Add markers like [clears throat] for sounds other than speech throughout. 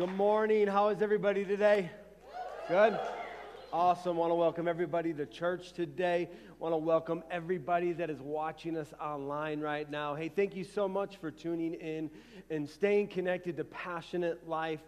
Good morning. How is everybody today? Good? Awesome. Want to welcome everybody to church today. Want to welcome everybody that is watching us online right now. Hey, thank you so much for tuning in and staying connected to Passionate Life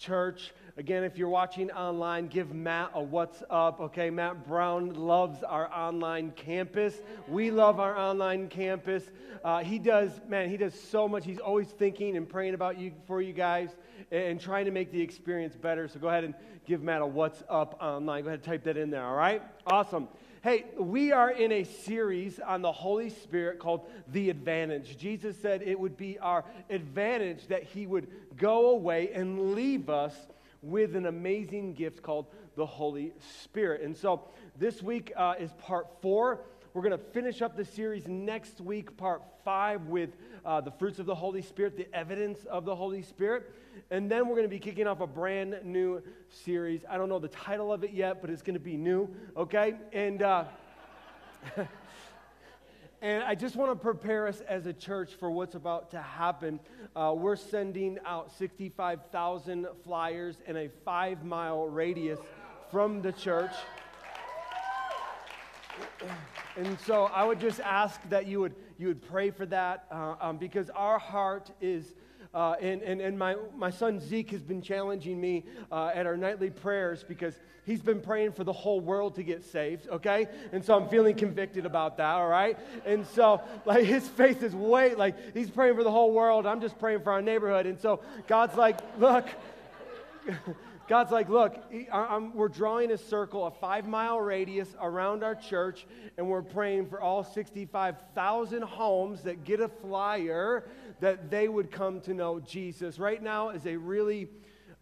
Church. Again, if you're watching online, give Matt a what's up. Okay, Matt Brown loves our online campus. We love our online campus. Uh, he does, man, he does so much. He's always thinking and praying about you for you guys and trying to make the experience better. So go ahead and give Matt a what's up online. Go ahead and type that in there, all right? Awesome. Hey, we are in a series on the Holy Spirit called The Advantage. Jesus said it would be our advantage that he would go away and leave us with an amazing gift called the Holy Spirit. And so this week uh, is part four. We're going to finish up the series next week, part five, with uh, the fruits of the Holy Spirit, the evidence of the Holy Spirit. And then we're going to be kicking off a brand new series. I don't know the title of it yet, but it's going to be new, okay? And, uh, [laughs] and I just want to prepare us as a church for what's about to happen. Uh, we're sending out 65,000 flyers in a five mile radius from the church. And so I would just ask that you would, you would pray for that uh, um, because our heart is uh, and and, and my, my son Zeke has been challenging me uh, at our nightly prayers because he's been praying for the whole world to get saved, okay? And so I'm feeling convicted about that, all right? And so, like, his faith is way, like, he's praying for the whole world. I'm just praying for our neighborhood. And so God's like, look, God's like, look, I'm, we're drawing a circle, a five mile radius around our church, and we're praying for all 65,000 homes that get a flyer that they would come to know Jesus. Right now is a really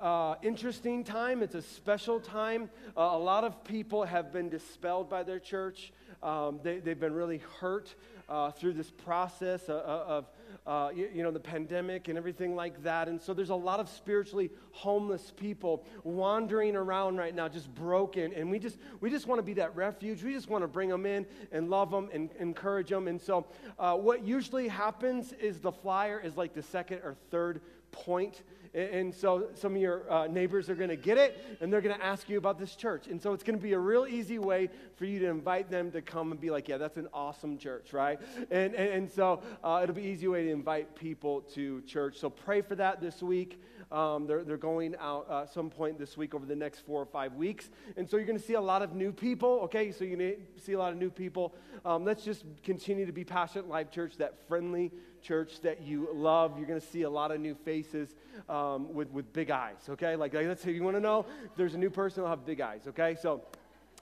uh, interesting time. It's a special time. Uh, a lot of people have been dispelled by their church. Um, they, have been really hurt uh, through this process of, of uh, you, you, know, the pandemic and everything like that. And so there's a lot of spiritually homeless people wandering around right now, just broken. And we just, we just want to be that refuge. We just want to bring them in and love them and encourage them. And so uh, what usually happens is the flyer is like the second or third point and so some of your uh, neighbors are going to get it and they're going to ask you about this church. And so it's going to be a real easy way for you to invite them to come and be like, yeah, that's an awesome church, right? And, and, and so uh, it'll be an easy way to invite people to church. So pray for that this week. Um, they're, they're going out uh, some point this week over the next four or five weeks. And so you're going to see a lot of new people, okay? So you're going to see a lot of new people. Um, let's just continue to be Passionate Life Church, that friendly church that you love. You're going to see a lot of new faces um, with, with big eyes, okay? Like, like that's you want to know. If there's a new person, they'll have big eyes, okay? So,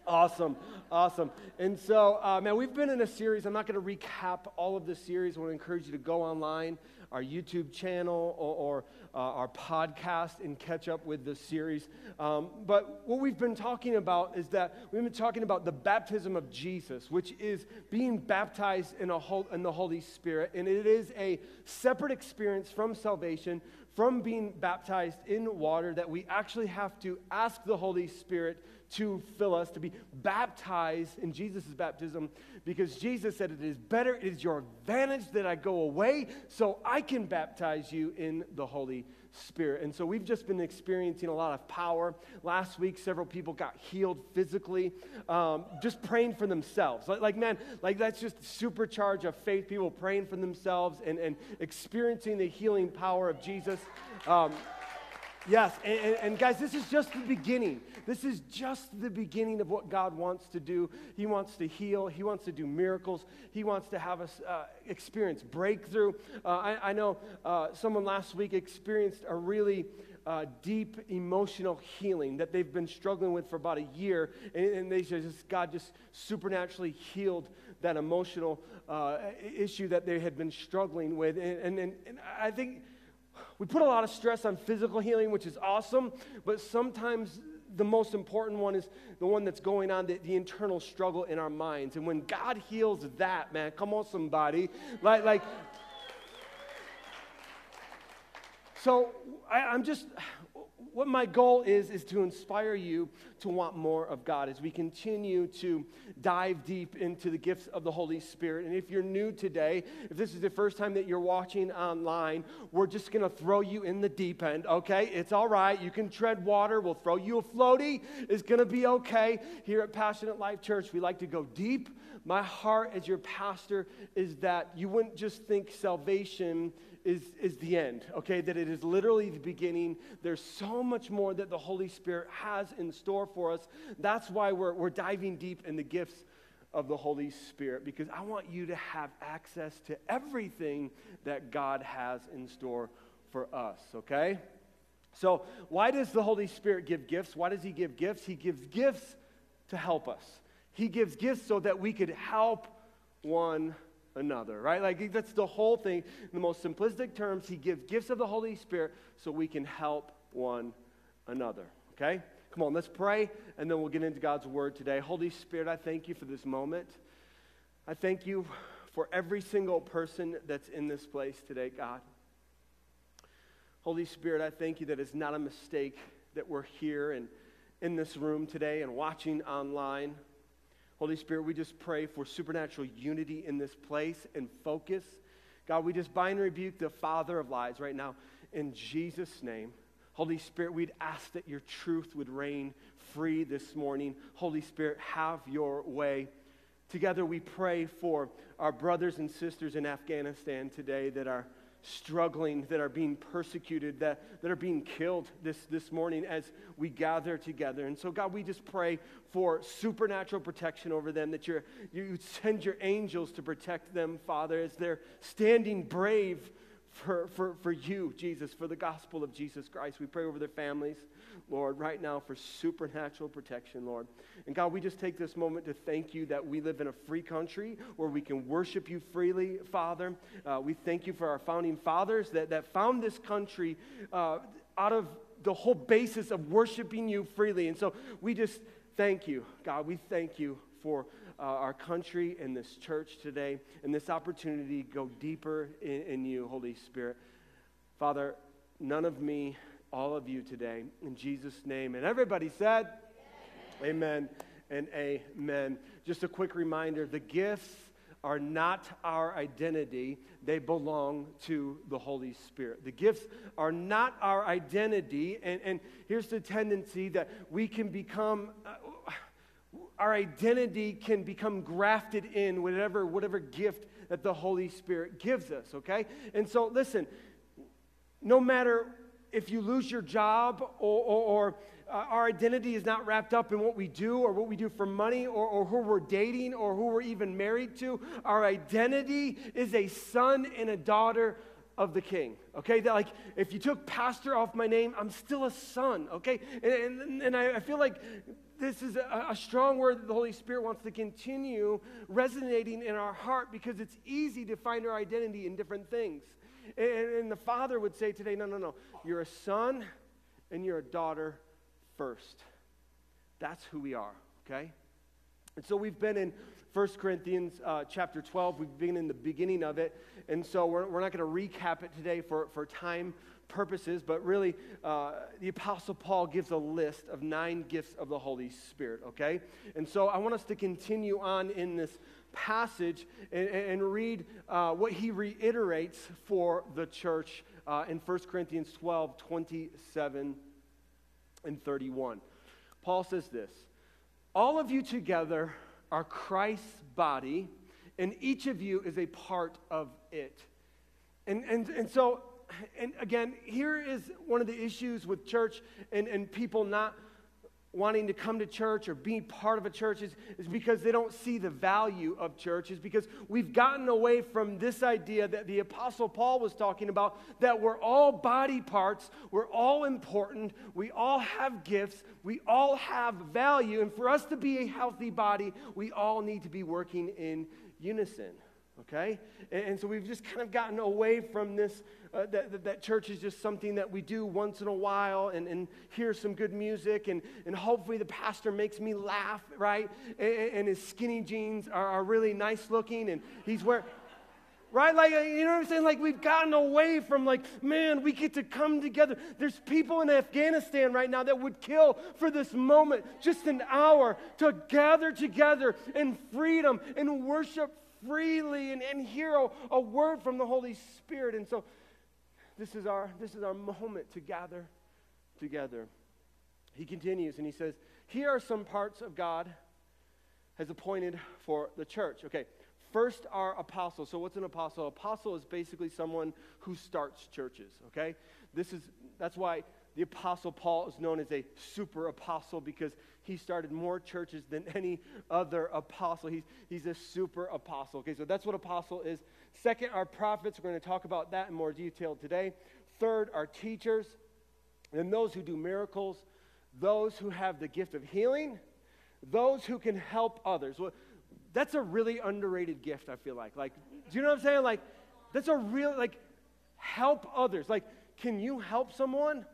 Awesome, awesome. And so, uh, man, we've been in a series. I'm not going to recap all of the series. I want to encourage you to go online, our YouTube channel, or, or uh, our podcast, and catch up with the series. Um, but what we've been talking about is that we've been talking about the baptism of Jesus, which is being baptized in, a whole, in the Holy Spirit. And it is a separate experience from salvation, from being baptized in water, that we actually have to ask the Holy Spirit to fill us, to be baptized in Jesus' baptism, because Jesus said, It is better, it is your advantage that I go away so I can baptize you in the Holy Spirit. And so we've just been experiencing a lot of power. Last week, several people got healed physically, um, just praying for themselves. Like, like, man, like that's just supercharge of faith, people praying for themselves and, and experiencing the healing power of Jesus. Um, Yes, and, and, and, guys, this is just the beginning. This is just the beginning of what God wants to do. He wants to heal, He wants to do miracles, He wants to have us uh, experience breakthrough. Uh, I, I, know uh, someone last week experienced a really uh, deep emotional healing that they've been struggling with for about a year, and, and they just, God just supernaturally healed that emotional uh, issue that they had been struggling with. and, and, and I think we put a lot of stress on physical healing, which is awesome, but sometimes the most important one is the one that's going on, the, the, internal struggle in our minds. And when God heals that, man, come on, somebody. Like, like, so I, I'm just, what my goal is is to inspire you to want more of God as we continue to dive deep into the gifts of the Holy Spirit. And if you're new today, if this is the first time that you're watching online, we're just going to throw you in the deep end, okay? It's all right. You can tread water. We'll throw you a floaty. It's going to be okay. Here at Passionate Life Church, we like to go deep. My heart as your pastor is that you wouldn't just think salvation is, is the end, okay? That it is literally the beginning. There's so much more that the Holy Spirit has in store for us. That's why we're, we're diving deep in the gifts of the Holy Spirit, because I want you to have access to everything that God has in store for us, okay? So, why does the Holy Spirit give gifts? Why does He give gifts? He gives gifts to help us. He gives gifts so that we could help one another, right? Like that's the whole thing. In the most simplistic terms, he gives gifts of the Holy Spirit so we can help one another, okay? Come on, let's pray, and then we'll get into God's word today. Holy Spirit, I thank you for this moment. I thank you for every single person that's in this place today, God. Holy Spirit, I thank you that it's not a mistake that we're here and in this room today and watching online. Holy Spirit, we just pray for supernatural unity in this place and focus. God, we just bind and rebuke the father of lies right now in Jesus' name. Holy Spirit, we'd ask that your truth would reign free this morning. Holy Spirit, have your way. Together we pray for our brothers and sisters in Afghanistan today that are struggling, that are being persecuted, that, that are being killed this, this morning as we gather together. And so, God, we just pray for supernatural protection over them, that you're, you send your angels to protect them, Father, as they're standing brave for, for, for you, Jesus, for the gospel of Jesus Christ. We pray over their families. Lord, right now for supernatural protection, Lord. And God, we just take this moment to thank you that we live in a free country where we can worship you freely, Father. Uh, we thank you for our founding fathers that, that found this country uh, out of the whole basis of worshiping you freely. And so we just thank you, God. We thank you for uh, our country and this church today and this opportunity to go deeper in, in you, Holy Spirit. Father, none of me all of you today in Jesus' name. And everybody said, Amen, amen and amen. Just a quick reminder the gifts are not our identity, they belong to the Holy Spirit. The gifts are not our identity, and, and here's the tendency that we can become. Our identity can become grafted in whatever, whatever gift that the Holy Spirit gives us, okay? And so, listen, no matter if you lose your job or, or, or uh, our identity is not wrapped up in what we do or what we do for money or, or who we're dating or who we're even married to, our identity is a son and a daughter of the king. Okay, that like if you took pastor off my name, I'm still a son. Okay, and, and, and I, I feel like this is a, a, strong word that the Holy Spirit wants to continue resonating in our heart because it's easy to find our identity in different things. And, and the father would say today, no, no, no. You're a son and you're a daughter first. That's who we are, okay? And so we've been in 1 Corinthians uh, chapter 12. We've been in the beginning of it. And so we're, we're not going to recap it today for, for time purposes, but really, uh, the Apostle Paul gives a list of nine gifts of the Holy Spirit, okay? And so I want us to continue on in this passage and, and read uh, what he reiterates for the church uh, in 1 Corinthians 12 27 and 31. Paul says this All of you together are Christ's body, and each of you is a part of it. And, and, and so, and again, here is one of the issues with church and, and people not wanting to come to church or being part of a church is, is because they don't see the value of church, is because we've gotten away from this idea that the Apostle Paul was talking about that we're all body parts, we're all important, we all have gifts, we all have value, and for us to be a healthy body, we all need to be working in unison okay? And, and, so we've just kind of gotten away from this, uh, that, that, that, church is just something that we do once in a while and, and hear some good music, and, and hopefully the pastor makes me laugh, right? And, and his skinny jeans are, are really nice looking, and he's wearing right? Like, you know what I'm saying? Like, we've gotten away from, like, man, we get to come together. There's people in Afghanistan right now that would kill for this moment, just an hour, to gather together in freedom and worship freely and, and hear a, a word from the Holy Spirit. And so, this is our this is our moment to gather together. He continues and he says, Here are some parts of God has appointed for the church. Okay, first our apostles. So what's an apostle? Apostle is basically someone who starts churches, okay? This is that's why the apostle Paul is known as a super apostle because he started more churches than [laughs] any other apostle. He's, he's a super apostle. Okay, so that's what apostle is. Second, our prophets. We're going to talk about that in more detail today. Third, our teachers, and those who do miracles, those who have the gift of healing, those who can help others. Well, that's a really underrated gift, I feel like. Like, do you know what I'm saying? Like, that's a real, like, help others. Like, can you help someone?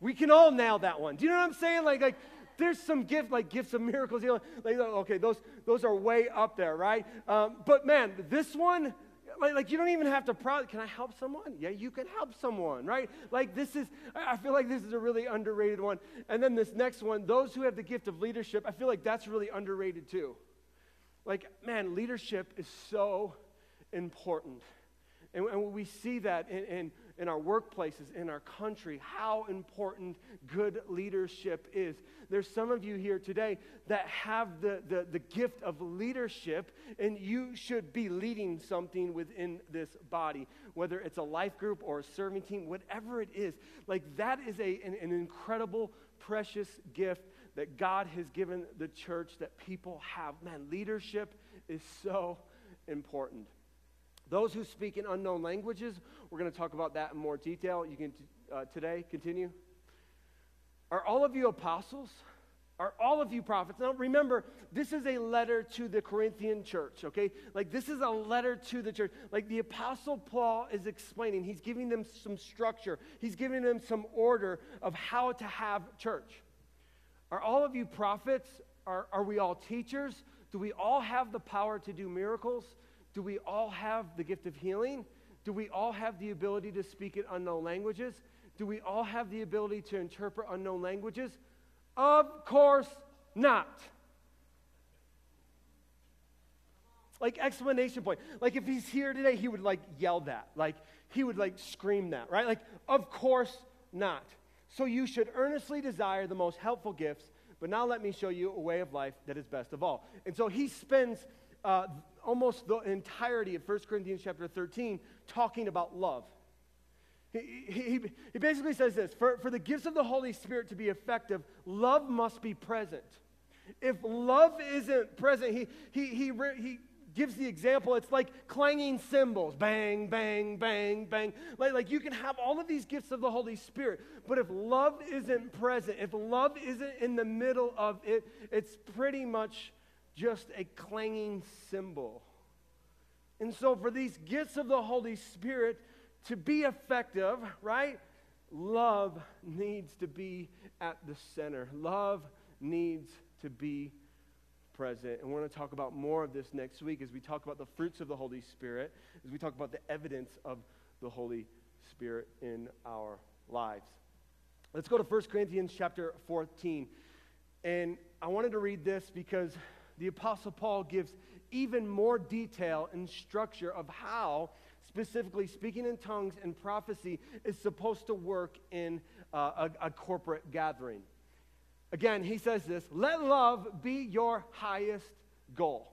We can all nail that one. Do you know what I'm saying? Like, like there's some gift, like gifts of miracles. Like, okay, those, those are way up there, right? Um, but man, this one, like, like you don't even have to pro- can i help someone yeah you can help someone right like this is i feel like this is a really underrated one and then this next one those who have the gift of leadership i feel like that's really underrated too like man leadership is so important and, and we see that in, in in our workplaces, in our country, how important good leadership is. There's some of you here today that have the, the, the gift of leadership, and you should be leading something within this body, whether it's a life group or a serving team, whatever it is. Like, that is a, an, an incredible, precious gift that God has given the church that people have. Man, leadership is so important. Those who speak in unknown languages, we're going to talk about that in more detail. You can uh, today continue. Are all of you apostles? Are all of you prophets? Now remember, this is a letter to the Corinthian church, okay? Like this is a letter to the church. Like the apostle Paul is explaining, he's giving them some structure, he's giving them some order of how to have church. Are all of you prophets? Are, are we all teachers? Do we all have the power to do miracles? Do we all have the gift of healing? Do we all have the ability to speak in unknown languages? Do we all have the ability to interpret unknown languages? Of course not. Like explanation point. Like if he's here today, he would like yell that. Like he would like scream that, right? Like, of course not. So you should earnestly desire the most helpful gifts, but now let me show you a way of life that is best of all. And so he spends uh, almost the entirety of 1 Corinthians chapter 13 talking about love. He, he, he basically says this for, for the gifts of the Holy Spirit to be effective, love must be present. If love isn't present, he, he, he, he gives the example it's like clanging cymbals bang, bang, bang, bang. Like, like you can have all of these gifts of the Holy Spirit, but if love isn't present, if love isn't in the middle of it, it's pretty much just a clanging cymbal. And so, for these gifts of the Holy Spirit to be effective, right? Love needs to be at the center. Love needs to be present. And we're going to talk about more of this next week as we talk about the fruits of the Holy Spirit, as we talk about the evidence of the Holy Spirit in our lives. Let's go to 1 Corinthians chapter 14. And I wanted to read this because the Apostle Paul gives even more detail and structure of how, specifically speaking in tongues and prophecy, is supposed to work in uh, a, a corporate gathering. Again, he says this let love be your highest goal.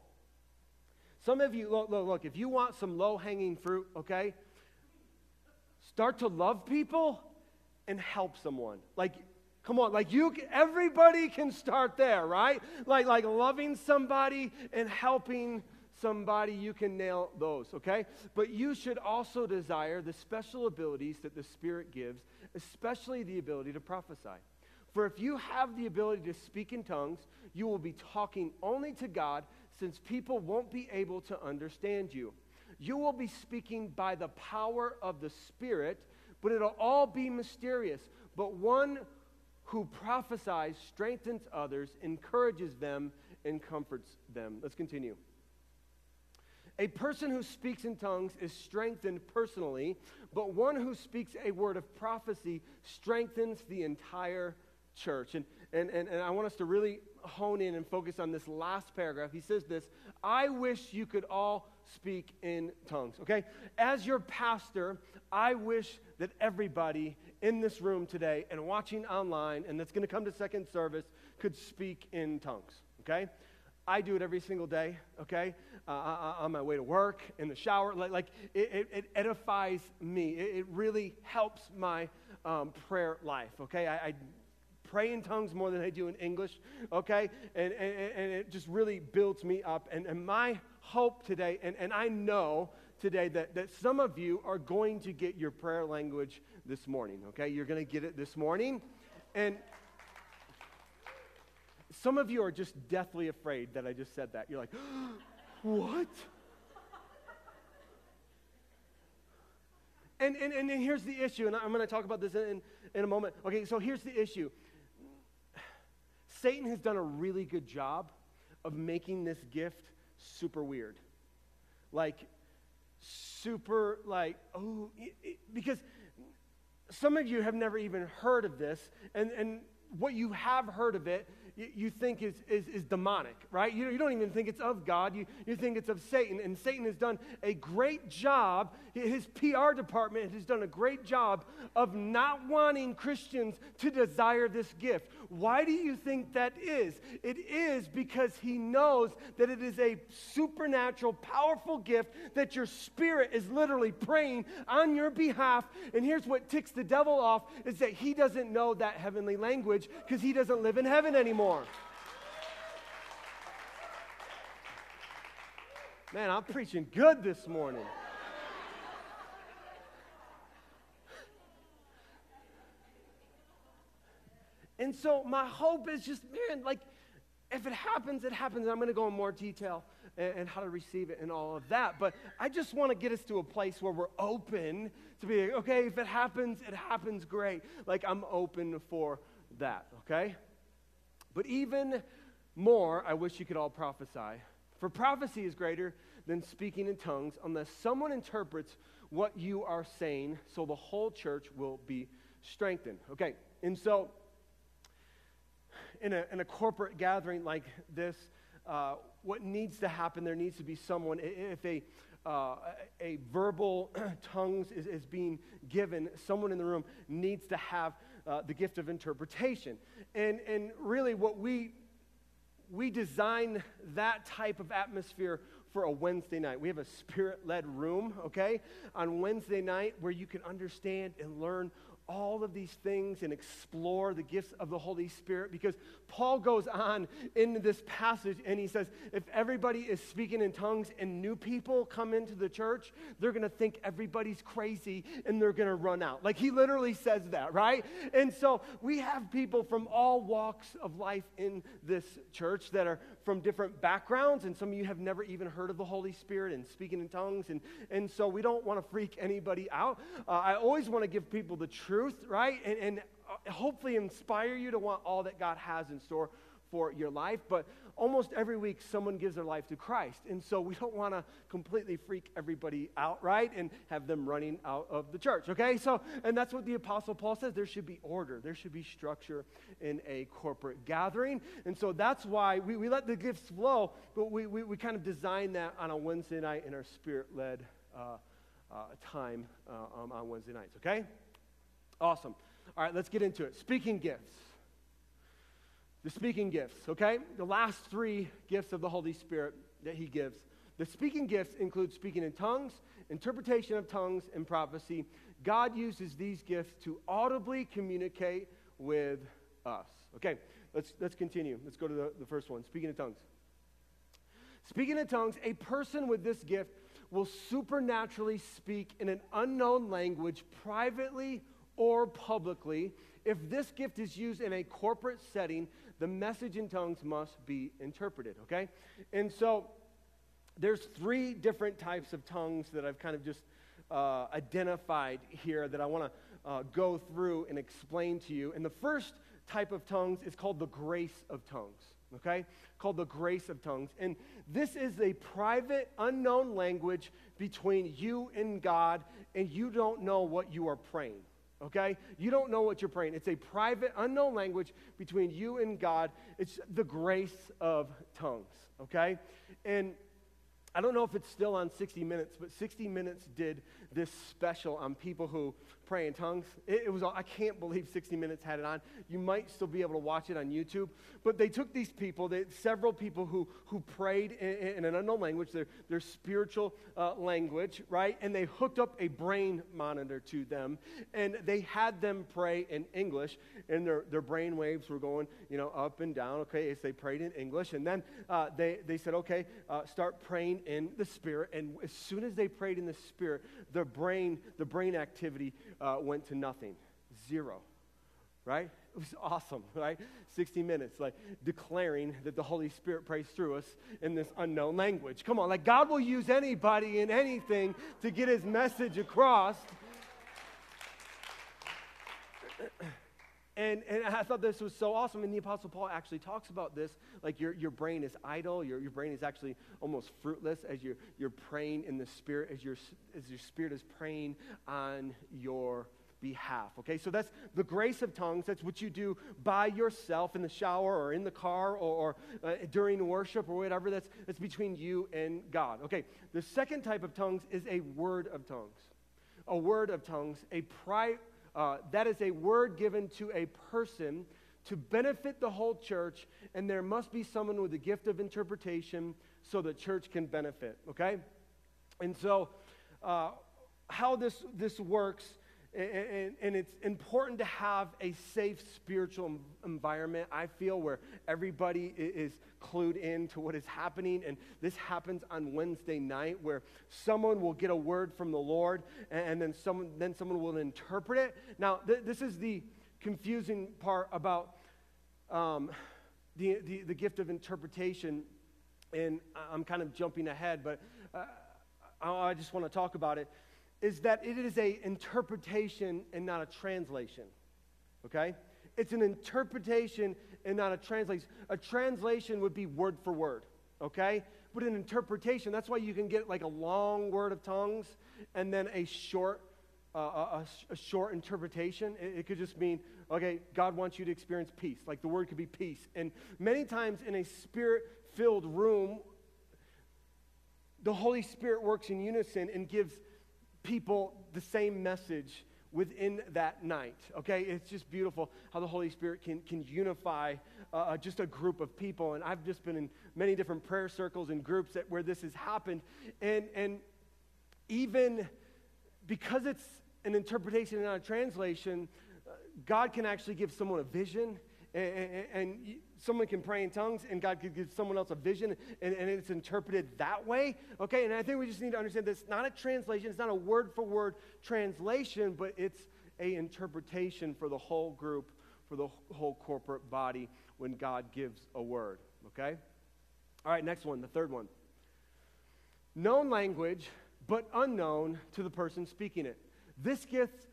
Some of you, look, look, look if you want some low hanging fruit, okay, start to love people and help someone. Like, Come on, like you, everybody can start there, right? Like, like loving somebody and helping somebody, you can nail those, okay? But you should also desire the special abilities that the Spirit gives, especially the ability to prophesy. For if you have the ability to speak in tongues, you will be talking only to God, since people won't be able to understand you. You will be speaking by the power of the Spirit, but it'll all be mysterious. But one who prophesies, strengthens others, encourages them, and comforts them. Let's continue. A person who speaks in tongues is strengthened personally, but one who speaks a word of prophecy strengthens the entire church. And, and, and, and I want us to really hone in and focus on this last paragraph. He says this I wish you could all speak in tongues, okay? As your pastor, I wish that everybody in this room today and watching online and that's going to come to second service could speak in tongues, okay? I do it every single day, okay? Uh, on my way to work, in the shower. Like, like it, it, it edifies me. It, it, really helps my um, prayer life, okay? I, I, pray in tongues more than I do in English, okay? And, and, and it just really builds me up. And, and my hope today, and, and I know today that, that some of you are going to get your prayer language this morning, okay? You're going to get it this morning. And some of you are just deathly afraid that I just said that. You're like, [gasps] what? And, and, and here's the issue, and I'm going to talk about this in, in a moment. Okay, so here's the issue Satan has done a really good job of making this gift super weird. Like, super, like, oh, because some of you have never even heard of this, and, and what you have heard of it you think is, is, is demonic, right? You, you don't even think it's of God. You, you think it's of Satan. And Satan has done a great job, his PR department has done a great job of not wanting Christians to desire this gift. Why do you think that is? It is because he knows that it is a supernatural, powerful gift that your spirit is literally praying on your behalf. And here's what ticks the devil off is that he doesn't know that heavenly language because he doesn't live in heaven anymore. Man, I'm preaching good this morning. And so my hope is just, man, like, if it happens, it happens. I'm going to go in more detail and, and, how to receive it and all of that. But I just want to get us to a place where we're open to be, okay, if it happens, it happens great. Like, I'm open for that, okay? But even more, I wish you could all prophesy. For prophecy is greater than speaking in tongues unless someone interprets what you are saying so the whole church will be strengthened. Okay, and so in a, in a corporate gathering like this, uh, what needs to happen, there needs to be someone, if a, uh, a verbal [clears throat] tongues is, is being given, someone in the room needs to have uh, the gift of interpretation. And, and really, what we, we design that type of atmosphere for a Wednesday night. We have a spirit led room, okay, on Wednesday night where you can understand and learn all of these things and explore the gifts of the Holy Spirit because Paul goes on in this passage and he says, if everybody is speaking in tongues and new people come into the church, they're going to think everybody's crazy and they're going to run out. Like he literally says that, right? And so we have people from all walks of life in this church that are from different backgrounds, and some of you have never even heard of the Holy Spirit and speaking in tongues. And, and so we don't want to freak anybody out. Uh, I always want to give people the truth, right? And, and uh, hopefully inspire you to want all that God has in store for your life. But almost every week, someone gives their life to Christ. And so we don't want to completely freak everybody out, right? And have them running out of the church, okay? So, and that's what the Apostle Paul says. There should be order, there should be structure in a corporate gathering. And so that's why we, we let the gifts flow, but we, we, we kind of design that on a Wednesday night in our spirit led uh, uh, time uh, um, on Wednesday nights, okay? Awesome. All right, let's get into it. Speaking gifts. The speaking gifts, okay? The last three gifts of the Holy Spirit that he gives. The speaking gifts include speaking in tongues, interpretation of tongues, and prophecy. God uses these gifts to audibly communicate with us. Okay, let's, let's continue. Let's go to the, the first one speaking in tongues. Speaking in tongues, a person with this gift will supernaturally speak in an unknown language privately or publicly. If this gift is used in a corporate setting, the message in tongues must be interpreted, okay? And so there's three different types of tongues that I've kind of just uh, identified here that I want to uh, go through and explain to you. And the first type of tongues is called the grace of tongues, okay, called the grace of tongues. And this is a private, unknown language between you and God, and you don't know what you are praying. Okay? You don't know what you're praying. It's a private, unknown language between you and God. It's the grace of tongues. Okay? And I don't know if it's still on 60 Minutes, but 60 Minutes did this special on people who pray in tongues. It, it, was, I can't believe 60 Minutes had it on. You might still be able to watch it on YouTube. But they took these people, they, several people who, who prayed in, in an unknown language, their, their spiritual uh, language, right? And they hooked up a brain monitor to them. And they had them pray in English. And their, their brain waves were going, you know, up and down, okay, as they prayed in English. And then uh, they, they said, okay, uh, start praying in the Spirit. And as soon as they prayed in the Spirit, the brain, the brain activity uh, went to nothing, zero, right? It was awesome, [laughs] right? 60 minutes, like declaring that the Holy Spirit prays through us in this unknown language. Come on, like God will use anybody and anything to get his message across. And, and I thought this was so awesome. And the Apostle Paul actually talks about this. Like your, your brain is idle, your, your brain is actually almost fruitless as you're, you're praying in the Spirit, as your, as your Spirit is praying on your behalf. Okay, so that's the grace of tongues. That's what you do by yourself in the shower or in the car or, or uh, during worship or whatever. That's, that's between you and God. Okay, the second type of tongues is a word of tongues. A word of tongues, a private uh, that is a word given to a person to benefit the whole church, and there must be someone with the gift of interpretation so the church can benefit, okay? And so, uh, how this, this works and, and, it's important to have a safe spiritual environment, I feel, where everybody is clued in to what is happening. And this happens on Wednesday night, where someone will get a word from the Lord, and then someone, then someone will interpret it. Now, th- this is the confusing part about um, the, the, the, gift of interpretation. And I'm kind of jumping ahead, but uh, I just want to talk about it is that it is a interpretation and not a translation. Okay? It's an interpretation and not a translation. A translation would be word for word. Okay? But an interpretation, that's why you can get like a long word of tongues and then a short uh, a, a, short interpretation. It, it, could just mean, okay, God wants you to experience peace. Like the word could be peace. And many times in a spirit filled room, the Holy Spirit works in unison and gives people the same message within that night. Okay, it's just beautiful how the Holy Spirit can, can unify uh, uh, just a group of people. And I've just been in many different prayer circles and groups that, where this has happened. And, and even because it's an interpretation and not a translation, uh, God can actually give someone a vision and, and, and, someone can pray in tongues and God could give someone else a vision and, and it's interpreted that way. Okay, and I think we just need to understand this. It's not a translation, it's not a word for word translation, but it's a interpretation for the whole group, for the whole corporate body when God gives a word. Okay? All right, next one, the third one. Known language, but unknown to the person speaking it. This gift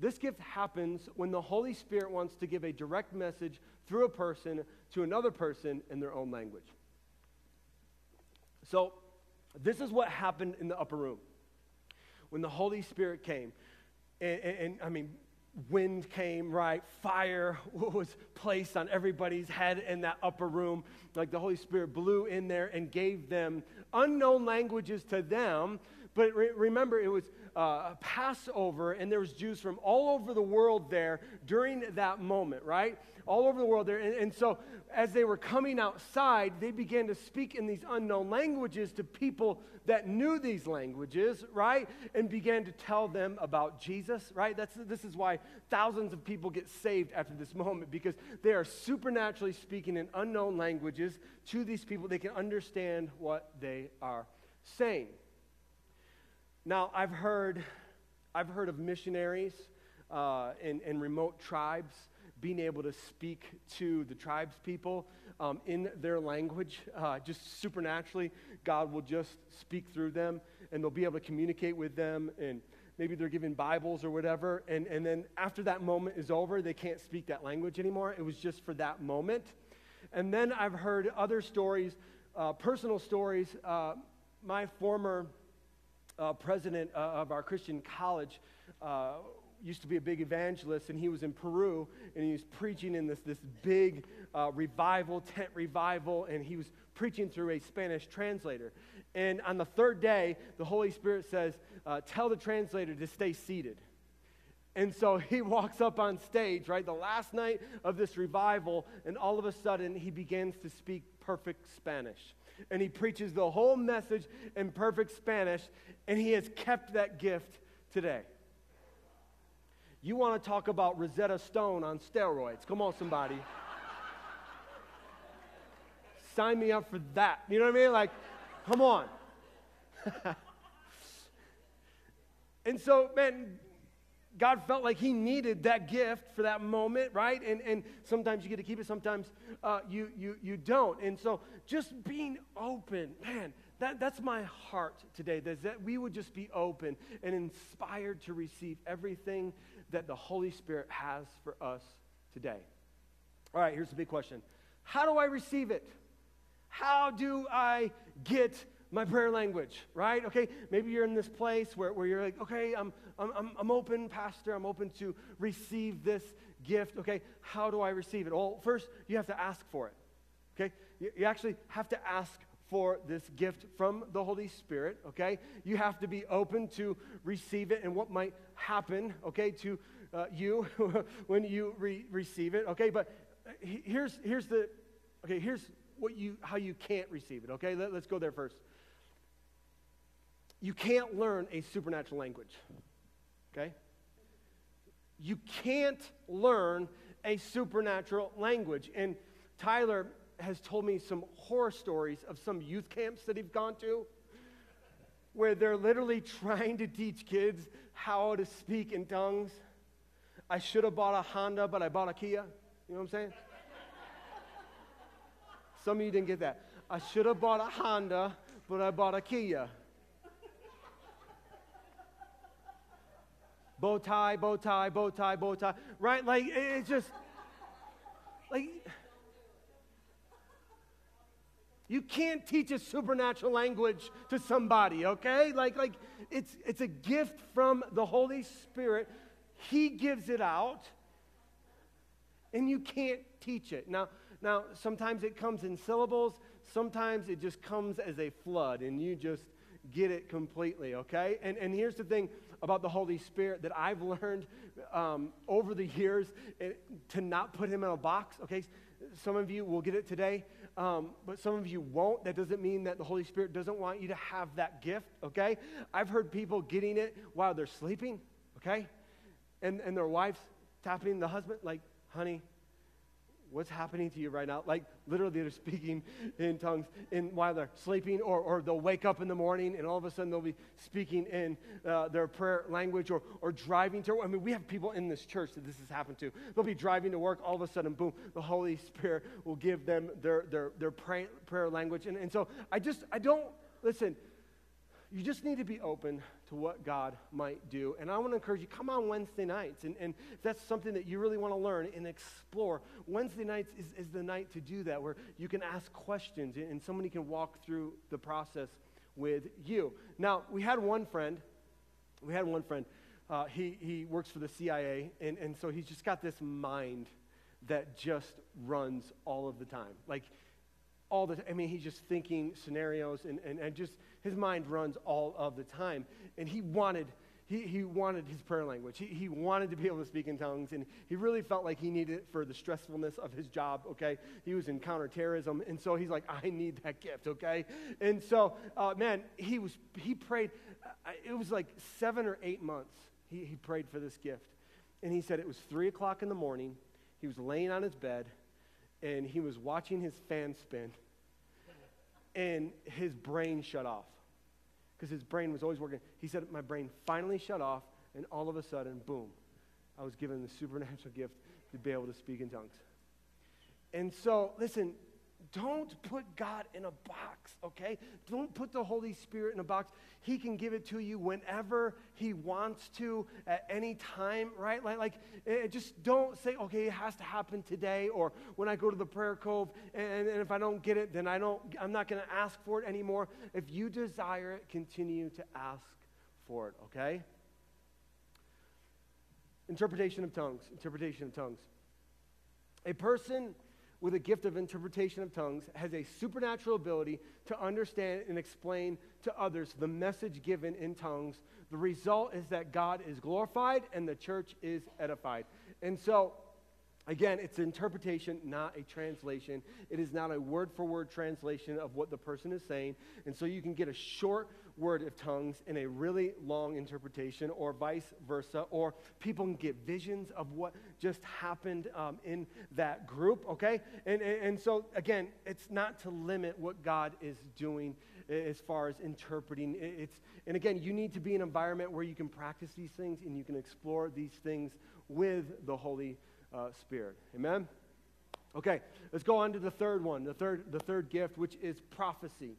this gift happens when the Holy Spirit wants to give a direct message through a person to another person in their own language. So, this is what happened in the upper room. When the Holy Spirit came, and, and, and I mean, wind came, right? Fire [laughs] was placed on everybody's head in that upper room. Like the Holy Spirit blew in there and gave them unknown languages to them. But re- remember, it was uh, Passover, and there was Jews from all over the world there during that moment, right? All over the world there. And, and so as they were coming outside, they began to speak in these unknown languages to people that knew these languages, right? And began to tell them about Jesus, right? That's, this is why thousands of people get saved after this moment because they are supernaturally speaking in unknown languages to these people. They can understand what they are saying. Now, I've heard, I've heard of missionaries uh, in, in remote tribes being able to speak to the tribes people um, in their language, uh, just supernaturally. God will just speak through them, and they'll be able to communicate with them, and maybe they're given Bibles or whatever. And, and then after that moment is over, they can't speak that language anymore. It was just for that moment. And then I've heard other stories, uh, personal stories. Uh, my former uh, president uh, of our Christian college uh, used to be a big evangelist, and he was in Peru, and he was preaching in this, this big uh, revival, tent revival, and he was preaching through a Spanish translator. And on the third day, the Holy Spirit says, uh, Tell the translator to stay seated. And so [laughs] he walks up on stage, right, the last night of this revival, and all of a sudden he begins to speak perfect Spanish. And he preaches the whole message in perfect Spanish, and he has kept that gift today. You want to talk about Rosetta Stone on steroids? Come on, somebody. Sign me up for that. You know what I mean? Like, come on. [laughs] and so, man, God felt like He needed that gift for that moment, right? And, and sometimes you get to keep it, sometimes uh, you, you, you don't. And so just being open, man, that, that's my heart today, that, that we would just be open and inspired to receive everything that the Holy Spirit has for us today. All right, here's the big question How do I receive it? How do I get my prayer language, right? Okay, maybe you're in this place where, where you're like, okay, I'm, I'm, I'm open, Pastor, I'm open to receive this gift. Okay, how do I receive it? Well, first, you have to ask for it. Okay, you, you actually have to ask for this gift from the Holy Spirit, okay? You have to be open to receive it and what might happen, okay, to uh, you [laughs] when you re- receive it, okay? But uh, here's, here's the, okay, here's what you, how you can't receive it, okay? Let, let's go there first you can't learn a supernatural language. Okay? You can't learn a supernatural language. And Tyler has told me some horror stories of some youth camps that he's gone to where they're literally [laughs] trying to teach kids how to speak in tongues. I should have bought a Honda, but I bought a Kia. You know what I'm saying? Some of you didn't get that. I should have bought a Honda, but I bought a Kia. Bow tie, bow tie, bow tie, bow tie, right? Like, it's just, like, you can't teach a supernatural language to somebody, okay? Like, like it's, it's a gift from the Holy Spirit. He gives it out, and you can't teach it. Now, now, sometimes it comes in syllables, sometimes it just comes as a flood, and you just get it completely, okay? And, and here's the thing about the Holy Spirit that I've learned um, over the years eh, to not put him in a box. Okay, some of you will get it today, um, but some of you won't. That doesn't mean that the Holy Spirit doesn't want you to have that gift. Okay, I've heard people getting it while they're sleeping. Okay, and and their wives tapping the husband like, "Honey, what's happening to you right now? Like literally they're speaking in tongues in, while they're sleeping, or, or they'll wake up in the morning and all of a sudden they'll be speaking in uh, their prayer language or, or driving to I mean, we have people in this church that this has happened to. They'll be driving to work, all of a sudden, boom, the Holy Spirit will give them their, their, their pray, prayer language. And, and so I just, I don't, listen, you just need to be open to what God might do. And I want to encourage you, come on Wednesday nights. And, and if that's something that you really want to learn and explore, Wednesday nights is, is the night to do that, where you can ask questions and, somebody can walk through the process with you. Now, we had one friend, we had one friend, uh, he, he works for the CIA, and, and so he's just got this mind that just runs all of the time. Like, all the I mean, he's just thinking scenarios and, and, and just his mind runs all of the time. And he wanted, he, he wanted his prayer language. He, he wanted to be able to speak in tongues, and he really felt like he needed it for the stressfulness of his job, okay? He was in counterterrorism, and so he's like, I need that gift, okay? And so, uh, man, he was, he prayed, uh, it was like seven or eight months he, he prayed for this gift. And he said it was three o'clock in the morning. He was laying on his bed, and he was watching his fan spin and his brain shut off because his brain was always working. He said, My brain finally shut off, and all of a sudden, boom, I was given the supernatural [laughs] gift to be able to speak in tongues. And so, listen, don't put God in a box, okay? Don't put the Holy Spirit in a box. He can give it to you whenever He wants to, at any time, right? Like, like eh, just don't say, okay, it has to happen today, or when I go to the prayer cove, and, and if I don't get it, then I don't, I'm not going to ask for it anymore. If you desire it, continue to ask for it, okay? Interpretation of tongues. Interpretation of tongues. A person with a gift of interpretation of tongues has a supernatural ability to understand and explain to others the message given in tongues. The result is that God is glorified and the church is edified. And so, Again, it's interpretation, not a translation. It is not a word for word translation of what the person is saying. And so you can get a short word of tongues in a really long interpretation, or vice versa, or people can get visions of what just happened um, in that group, okay? And, and, so, again, it's not to limit what God is doing as far as interpreting. It's, and again, you need to be in an environment where you can practice these things and you can explore these things with the Holy uh, Spirit. Amen? Okay, let's go on to the third one, the third, the third gift, which is prophecy.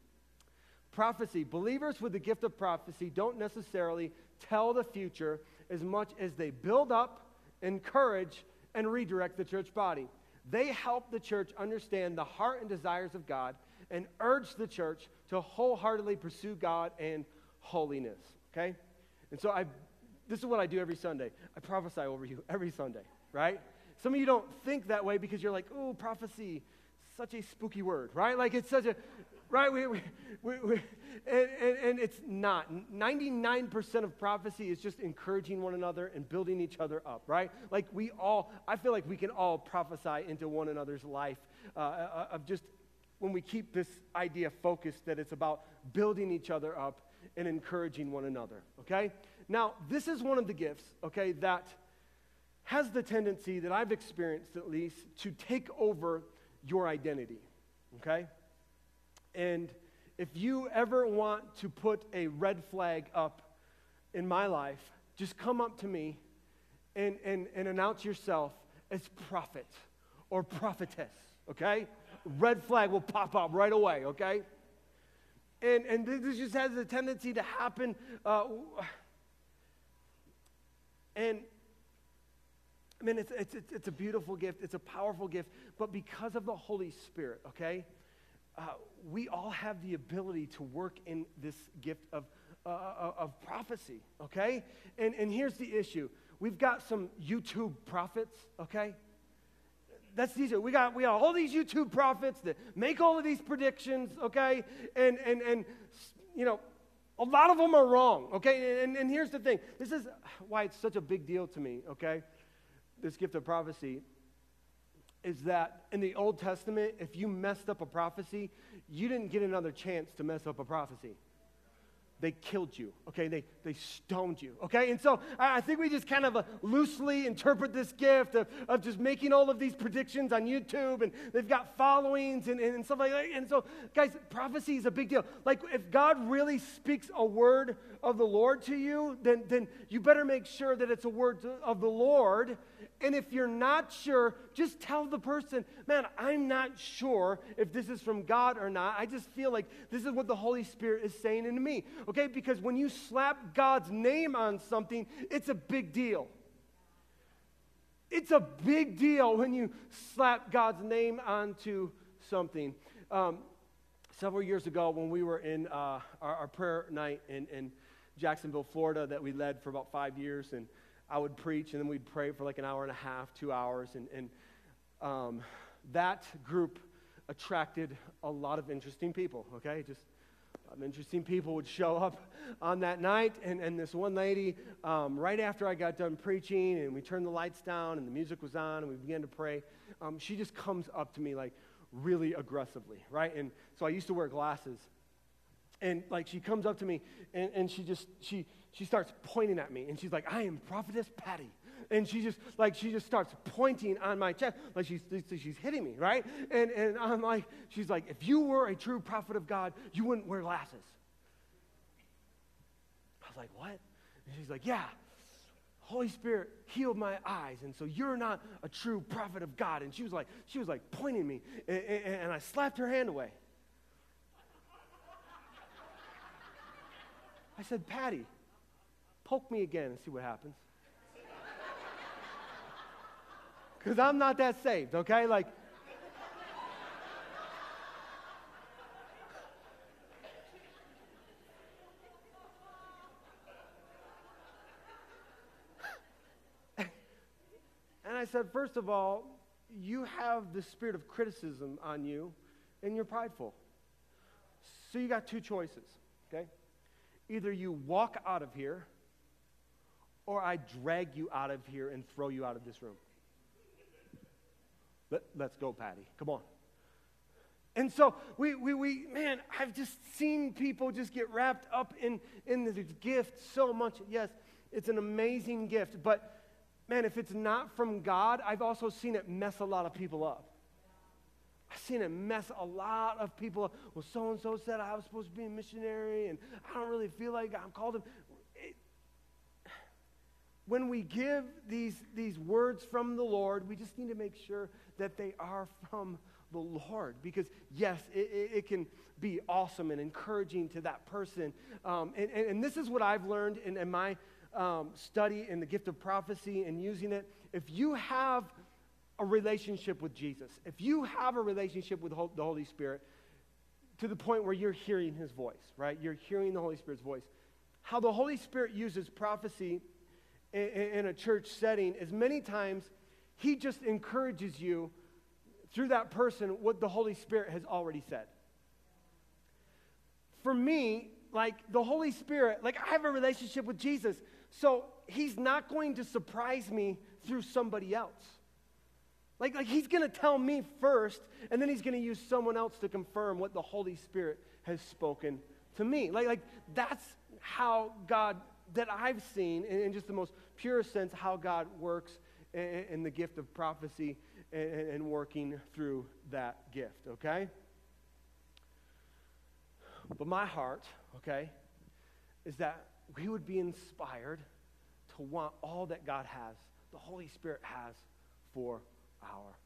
Prophecy. Believers with the gift of prophecy don't necessarily tell the future as much as they build up, encourage, and redirect the church body. They help the church understand the heart and desires of God and urge the church to wholeheartedly pursue God and holiness. Okay? And so I this is what I do every Sunday. I prophesy over you every Sunday, right? Some of you don't think that way because you're like, oh, prophecy, such a spooky word, right? Like it's such a, right? We, we, we, we and, and, and, it's not. 99% of prophecy is just encouraging one another and building each other up, right? Like we all, I feel like we can all prophesy into one another's life uh, uh of just when we keep this idea focused that it's about building each other up and encouraging one another, okay? Now, this is one of the gifts, okay, that has the tendency that I've experienced at least to take over your identity, okay? And if you ever want to put a red flag up in my life, just come up to me and, and, and announce yourself as prophet or prophetess, okay? Red flag will pop up right away, okay? And, and this just has a tendency to happen. Uh, and I mean, it's, it's, it's a beautiful gift, it's a powerful gift, but because of the Holy Spirit, okay, uh, we all have the ability to work in this gift of, uh, uh, of prophecy, okay? And, and here's the issue we've got some YouTube prophets, okay? That's these. We got we got all these YouTube prophets that make all of these predictions, okay? And and and you know, a lot of them are wrong, okay? And, and here's the thing. This is why it's such a big deal to me, okay? This gift of prophecy is that in the Old Testament, if you messed up a prophecy, you didn't get another chance to mess up a prophecy. They killed you, okay? They, they stoned you, okay? And so I think we just kind of uh, loosely interpret this gift of, of just making all of these predictions on YouTube, and they've got followings and, and stuff like that. And so, guys, prophecy is a big deal. Like, if God really speaks a word of the Lord to you, then, then you better make sure that it's a word of the Lord and if you're not sure, just tell the person, man, I'm not sure if this is from God or not. I just feel like this is what the Holy Spirit is saying into me. Okay? Because when you slap God's name on something, it's a big deal. It's a big deal when you slap God's name onto something. Um, several years ago, when we were in uh, our, our, prayer night in, in Jacksonville, Florida, that we led for about five years, and I would preach, and then we'd pray for like an hour and a half, two hours. And, and um, that group attracted a lot of interesting people, okay? Just interesting people would show up on that night. And, and this one lady, um, right after I got done preaching, and we turned the lights down, and the music was on, and we began to pray, um, she just comes up to me like really aggressively, right? And so I used to wear glasses. And like she comes up to me, and, and she just, she, she starts pointing at me and she's like, I am prophetess Patty. And she just like she just starts pointing on my chest like she's she's hitting me, right? And and I'm like, she's like, if you were a true prophet of God, you wouldn't wear glasses. I was like, what? And she's like, yeah. Holy Spirit healed my eyes, and so you're not a true prophet of God. And she was like, she was like pointing me, and, and, and I slapped her hand away. I said, Patty, poke me again and see what happens. [laughs] Because I'm not that saved, okay? Like, [laughs] And I said, first of all, you have the spirit of criticism on you and you're prideful. So you got two choices, okay? Either you walk out of here or I drag you out of here and throw you out of this room. Let, let's go, Patty. Come on. And so we, we, we, man, I've just seen people just get wrapped up in, in this gift so much. Yes, it's an amazing gift, but man, if it's not from God, I've also seen it mess a lot of people up. I've seen it mess a lot of people. Well, so and so said I was supposed to be a missionary, and I don't really feel like I'm called him. It, when we give these, these words from the Lord, we just need to make sure that they are from the Lord. Because, yes, it, it, it can be awesome and encouraging to that person. Um, and, and, and, this is what I've learned in, in my um, study in the gift of prophecy and using it, if you have a relationship with Jesus, if you have a relationship with the Holy Spirit to the point where you're hearing his voice, right? You're hearing the Holy Spirit's voice. How the Holy Spirit uses prophecy in, a church setting is many times he just encourages you through that person what the Holy Spirit has already said. For me, like the Holy Spirit, like I have a relationship with Jesus. So he's not going to surprise me through somebody else. Like, like he's going to tell me first, and then he's going to use someone else to confirm what the Holy Spirit has spoken to me. Like, like that's how God, that I've seen in, in just the most pure sense, how God works in, in the gift of prophecy and, and working through that gift, okay? But my heart, okay, is that we would be inspired to want all that God has, the Holy Spirit has for our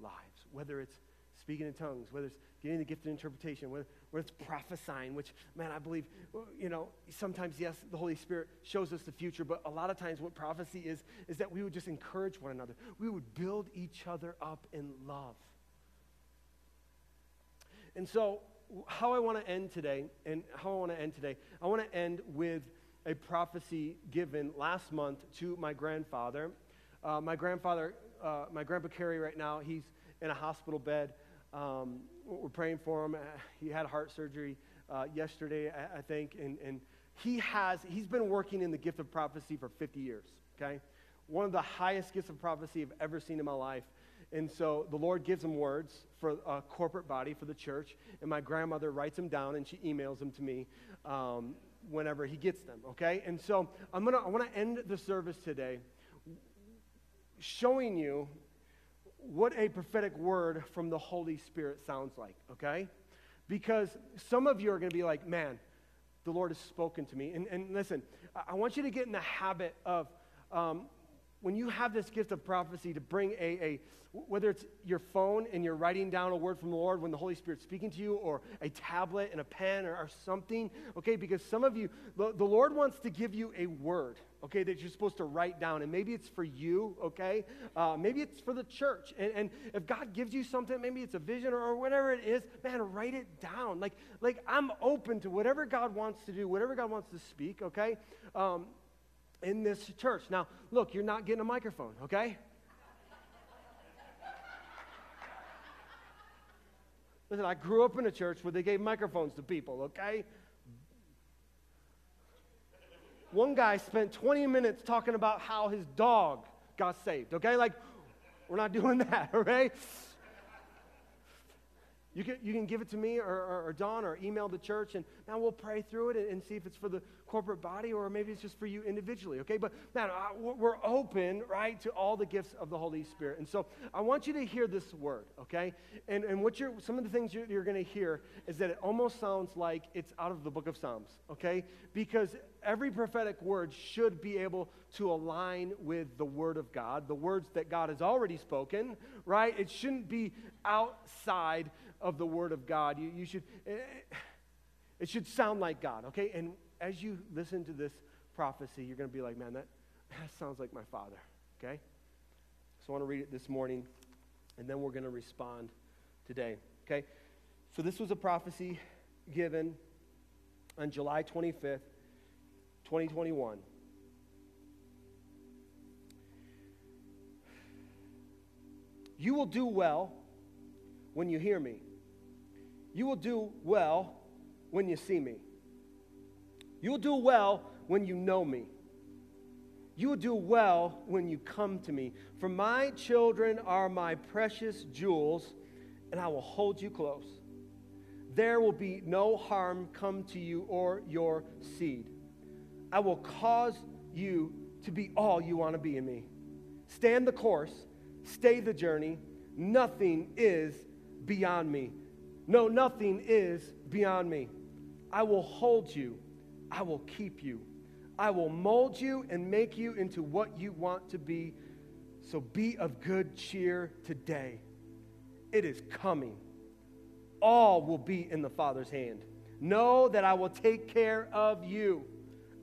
lives. Whether it's speaking in tongues, whether it's getting the gift of interpretation, whether, whether it's prophesying, which, man, I believe, you know, sometimes, yes, the Holy Spirit shows us the future, but a lot of times what prophecy is, is that we would just encourage one another. We would build each other up in love. And so, how I want to end today, and how I want to end today, I want to end with a prophecy given last month to my grandfather. Uh, my grandfather, uh, my grandpa Kerry, right now, he's in a hospital bed. Um, we're praying for him. Uh, he had heart surgery uh, yesterday, I, I think, and, and he has, he's been working in the gift of prophecy for 50 years, okay? One of the highest gifts of prophecy I've ever seen in my life. And so the Lord gives him words for a corporate body, for the church, and my grandmother writes them down and she emails them to me. Um, whenever he gets them, okay? And so I'm gonna, I wanna end the service today showing you what a prophetic word from the Holy Spirit sounds like, okay? Because some of you are gonna be like, man, the Lord has spoken to me. And, and listen, I want you to get in the habit of um, when you have this gift of prophecy to bring a, a whether it's your phone and you're writing down a word from the Lord when the Holy Spirit's speaking to you, or a tablet and a pen or, or something, okay? Because some of you, the, the Lord wants to give you a word, okay, that you're supposed to write down. And maybe it's for you, okay? Uh, maybe it's for the church. And, and if God gives you something, maybe it's a vision or, or whatever it is, man, write it down. Like, like I'm open to whatever God wants to do, whatever God wants to speak, okay? Um, in this church. Now, look, you're not getting a microphone, okay? Listen, I grew up in a church where they gave microphones to people, okay? One guy spent 20 minutes talking about how his dog got saved, okay? Like, we're not [laughs] doing that, okay? You can, you can give it to me or, or, or Don or email the church, and now we'll pray through it and, and, see if it's for the corporate body or maybe it's just for you individually, okay? But man, I, we're open, right, to all the gifts of the Holy Spirit. And so I want you to hear this word, okay? And, and what you're, some of the things you're, you're going to hear is that it almost sounds like it's out of the book of Psalms, okay? Because every prophetic word should be able to align with the Word of God, the words that God has already spoken, right? It shouldn't be outside of the Word of God. You, you should, eh, it should sound like God, okay? And as you listen to this prophecy, you're going to be like, man, that, that sounds like my father, okay? So I want to read it this morning, and then we're going to respond today, okay? So this was a prophecy given on July 25th, 2021. You will do well when you hear me. You will do well when you see me. You will do well when you know me. You will do well when you come to me. For my children are my precious jewels, and I will hold you close. There will be no harm come to you or your seed. I will cause you to be all you want to be in me. Stand the course, stay the journey. Nothing is beyond me. No, nothing is beyond me. I will hold you, I will keep you. I will mold you and make you into what you want to be. So be of good cheer today. It is coming. All will be in the Father's hand. Know that I will take care of you.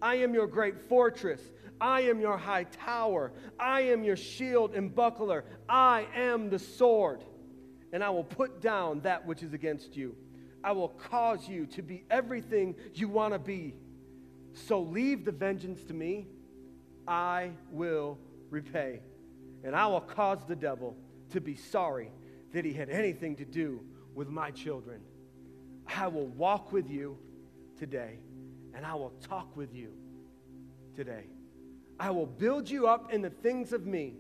I am your great fortress. I am your high tower. I am your shield and buckler. I am the sword. And I will put down that which is against you. I will cause you to be everything you want to be. So leave the vengeance to me. I will repay. And I will cause the devil to be sorry that he had anything to do with my children. I will walk with you today, and I will talk with you today. I will build you up in the things of me.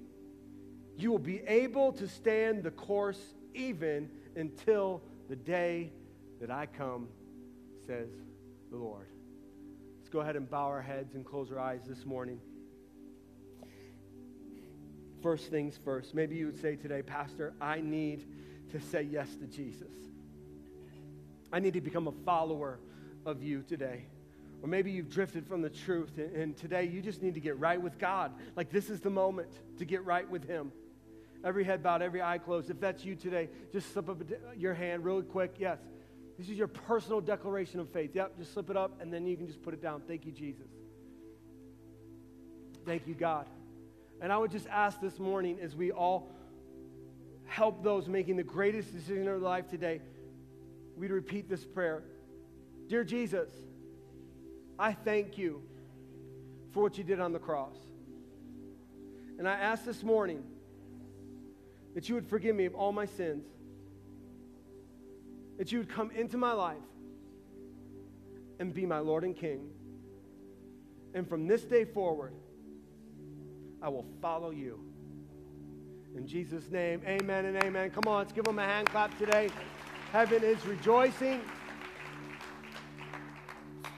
You will be able to stand the course even until the day that I come, says the Lord. Let's go ahead and bow our heads and close our eyes this morning. First things first. Maybe you would say today, Pastor, I need to say yes to Jesus. I need to become a follower of you today. Or maybe you've drifted from the truth and, today you just need to get right with God. Like this is the moment to get right with Him. Every head bowed, every eye closed. If that's you today, just slip up your hand really quick. Yes. This is your personal declaration of faith. Yep, just slip it up and then you can just put it down. Thank you, Jesus. Thank you, God. And I would just ask this morning as we all help those making the greatest decision in their life today, we'd repeat this prayer Dear Jesus, I thank you for what you did on the cross. And I ask this morning that you would forgive me of all my sins, that you would come into my life and be my Lord and King. And from this day forward, I will follow you. In Jesus' name, amen and amen. Come on, let's give them a hand clap today. Heaven is rejoicing.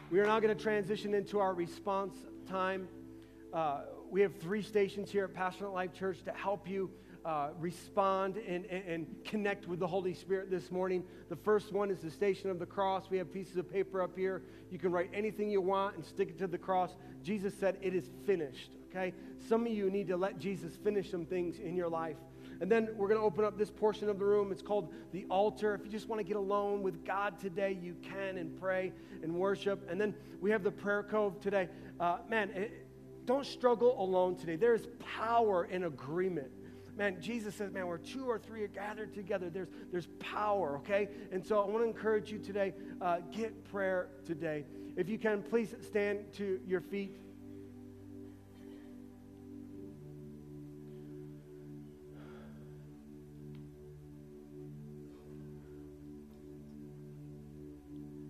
We are now going to transition into our response time. Uh, we have three stations here at Passionate Life Church to help you uh, respond and, and, and, connect with the Holy Spirit this morning. The first one is the Station of the Cross. We have pieces of paper up here. You can write anything you want and stick it to the cross. Jesus said, It is finished. Okay? Some of you need to let Jesus finish some things in your life. And then we're going to open up this portion of the room. It's called the altar. If you just want to get alone with God today, you can and pray and worship. And then we have the prayer cove today. Uh, man, it, don't struggle alone today. There is power in agreement man, Jesus says, man, where two or three are gathered together, there's, there's power, okay? And so I want to encourage you today, uh, get prayer today. If you can, please stand to your feet.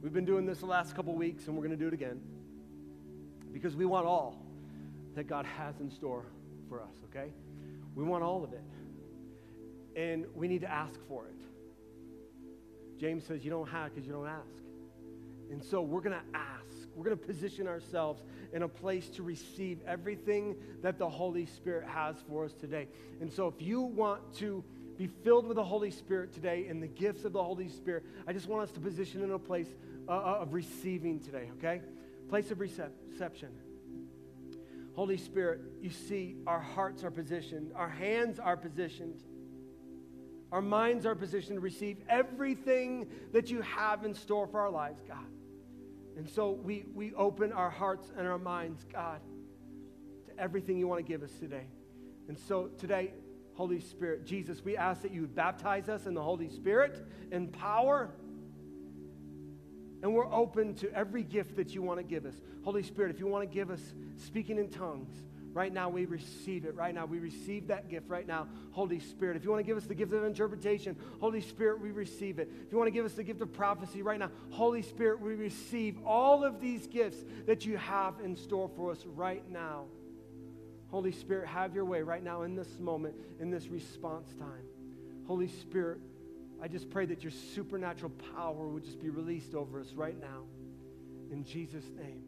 We've been doing this the last couple weeks, and we're going to do it again because we want all that God has in store for us, okay? We want all of it. And we need to ask for it. James says you don't have because you don't ask. And so we're going to ask. We're going to position ourselves in a place to receive everything that the Holy Spirit has for us today. And so if you want to be filled with the Holy Spirit today and the gifts of the Holy Spirit, I just want us to position in a place uh, uh of receiving today, okay? place of reception. Holy Spirit, you see our hearts are positioned, our hands are positioned, our minds are positioned to receive everything that you have in store for our lives, God. And so we, we open our hearts and our minds, God, to everything you want to give us today. And so today, Holy Spirit, Jesus, we ask that you baptize us in the Holy Spirit in power. And we're open to every gift that you want to give us. Holy Spirit, if you want to give us speaking in tongues, right now we receive it. Right now we receive that gift. Right now, Holy Spirit. If you want to give us the gift of interpretation, Holy Spirit, we receive it. If you want to give us the gift of prophecy, right now, Holy Spirit, we receive all of these gifts that you have in store for us right now. Holy Spirit, have your way right now in this moment, in this response time. Holy Spirit, I just pray that your supernatural power would just be released over us right now. In Jesus' name.